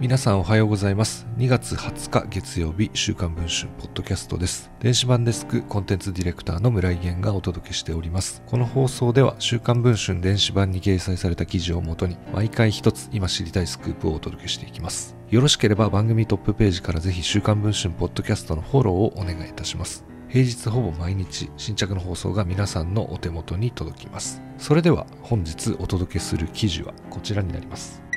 皆さんおはようございます。2月20日月曜日週刊文春ポッドキャストです。電子版デスクコンテンツディレクターの村井源がお届けしております。この放送では週刊文春電子版に掲載された記事をもとに毎回一つ今知りたいスクープをお届けしていきます。よろしければ番組トップページからぜひ週刊文春ポッドキャストのフォローをお願いいたします。平日ほぼ毎日新着の放送が皆さんのお手元に届きます。それでは本日お届けする記事はこちらになります。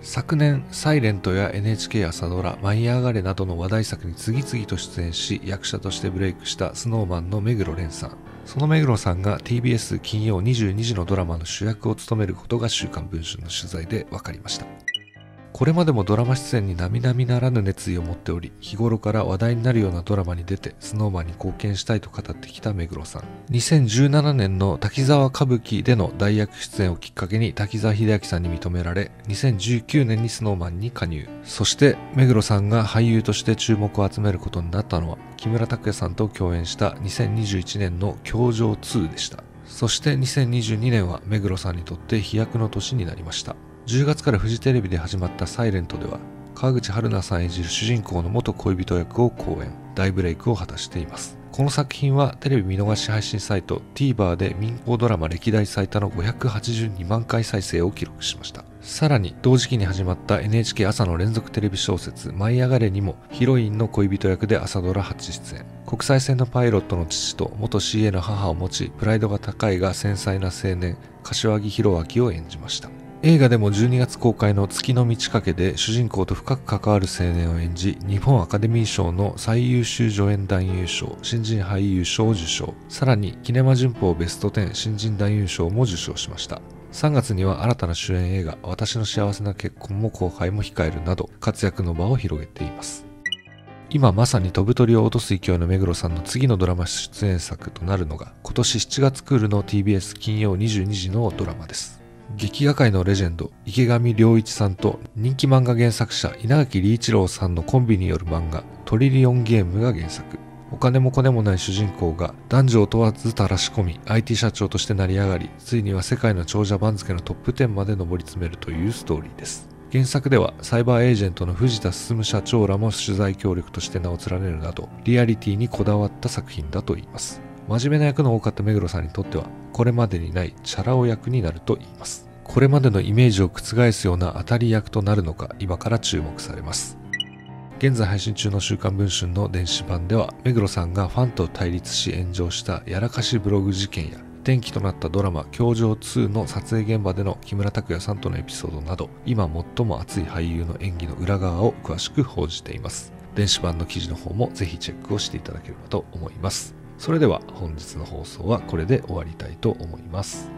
昨年、サイレントや NHK 朝ドラ、舞い上がれなどの話題作に次々と出演し、役者としてブレイクしたスノーマンの目黒蓮さん。その目黒さんが TBS 金曜22時のドラマの主役を務めることが週刊文春の取材で分かりました。これまでもドラマ出演に並々ならぬ熱意を持っており、日頃から話題になるようなドラマに出て、スノーマンに貢献したいと語ってきた目黒さん。2017年の滝沢歌舞伎での代役出演をきっかけに滝沢秀明さんに認められ、2019年にスノーマンに加入。そして、目黒さんが俳優として注目を集めることになったのは、木村拓哉さんと共演した2021年の教場2でした。そして2022年は目黒さんにとって飛躍の年になりました。10月からフジテレビで始まった「サイレントでは川口春奈さん演じる主人公の元恋人役を講演。大ブレイクを果たしています。この作品はテレビ見逃し配信サイト TVer で民放ドラマ歴代最多の582万回再生を記録しました。さらに同時期に始まった NHK 朝の連続テレビ小説「舞い上がれ」にもヒロインの恋人役で朝ドラ初出演。国際線のパイロットの父と元 CA の母を持ちプライドが高いが繊細な青年柏木弘明を演じました。映画でも12月公開の月の満ち欠けで主人公と深く関わる青年を演じ、日本アカデミー賞の最優秀助演男優賞、新人俳優賞を受賞、さらにキネマ旬報ベスト10新人男優賞も受賞しました。3月には新たな主演映画、私の幸せな結婚も公開も控えるなど、活躍の場を広げています。今まさに飛ぶ鳥を落とす勢いの目黒さんの次のドラマ出演作となるのが、今年7月クールの TBS 金曜22時のドラマです。劇画界のレジェンド池上良一さんと人気漫画原作者稲垣理一郎さんのコンビによる漫画トリリオンゲームが原作。お金もコネもない主人公が男女を問わず垂らし込み IT 社長として成り上がりついには世界の長者番付のトップ10まで上り詰めるというストーリーです。原作ではサイバーエージェントの藤田進社長らも取材協力として名を連ねるなどリアリティにこだわった作品だといいます。真面目な役の多かった目黒さんにとってはこれまでにないチャラ男役になると言います。これまでのイメージを覆すような当たり役となるのか今から注目されます。現在配信中の週刊文春の電子版では目黒さんがファンと対立し炎上したやらかしブログ事件や転機となったドラマ「教場2」の撮影現場での木村拓哉さんとのエピソードなど今最も熱い俳優の演技の裏側を詳しく報じています。電子版の記事の方もぜひチェックをしていただければと思います。それでは本日の放送はこれで終わりたいと思います。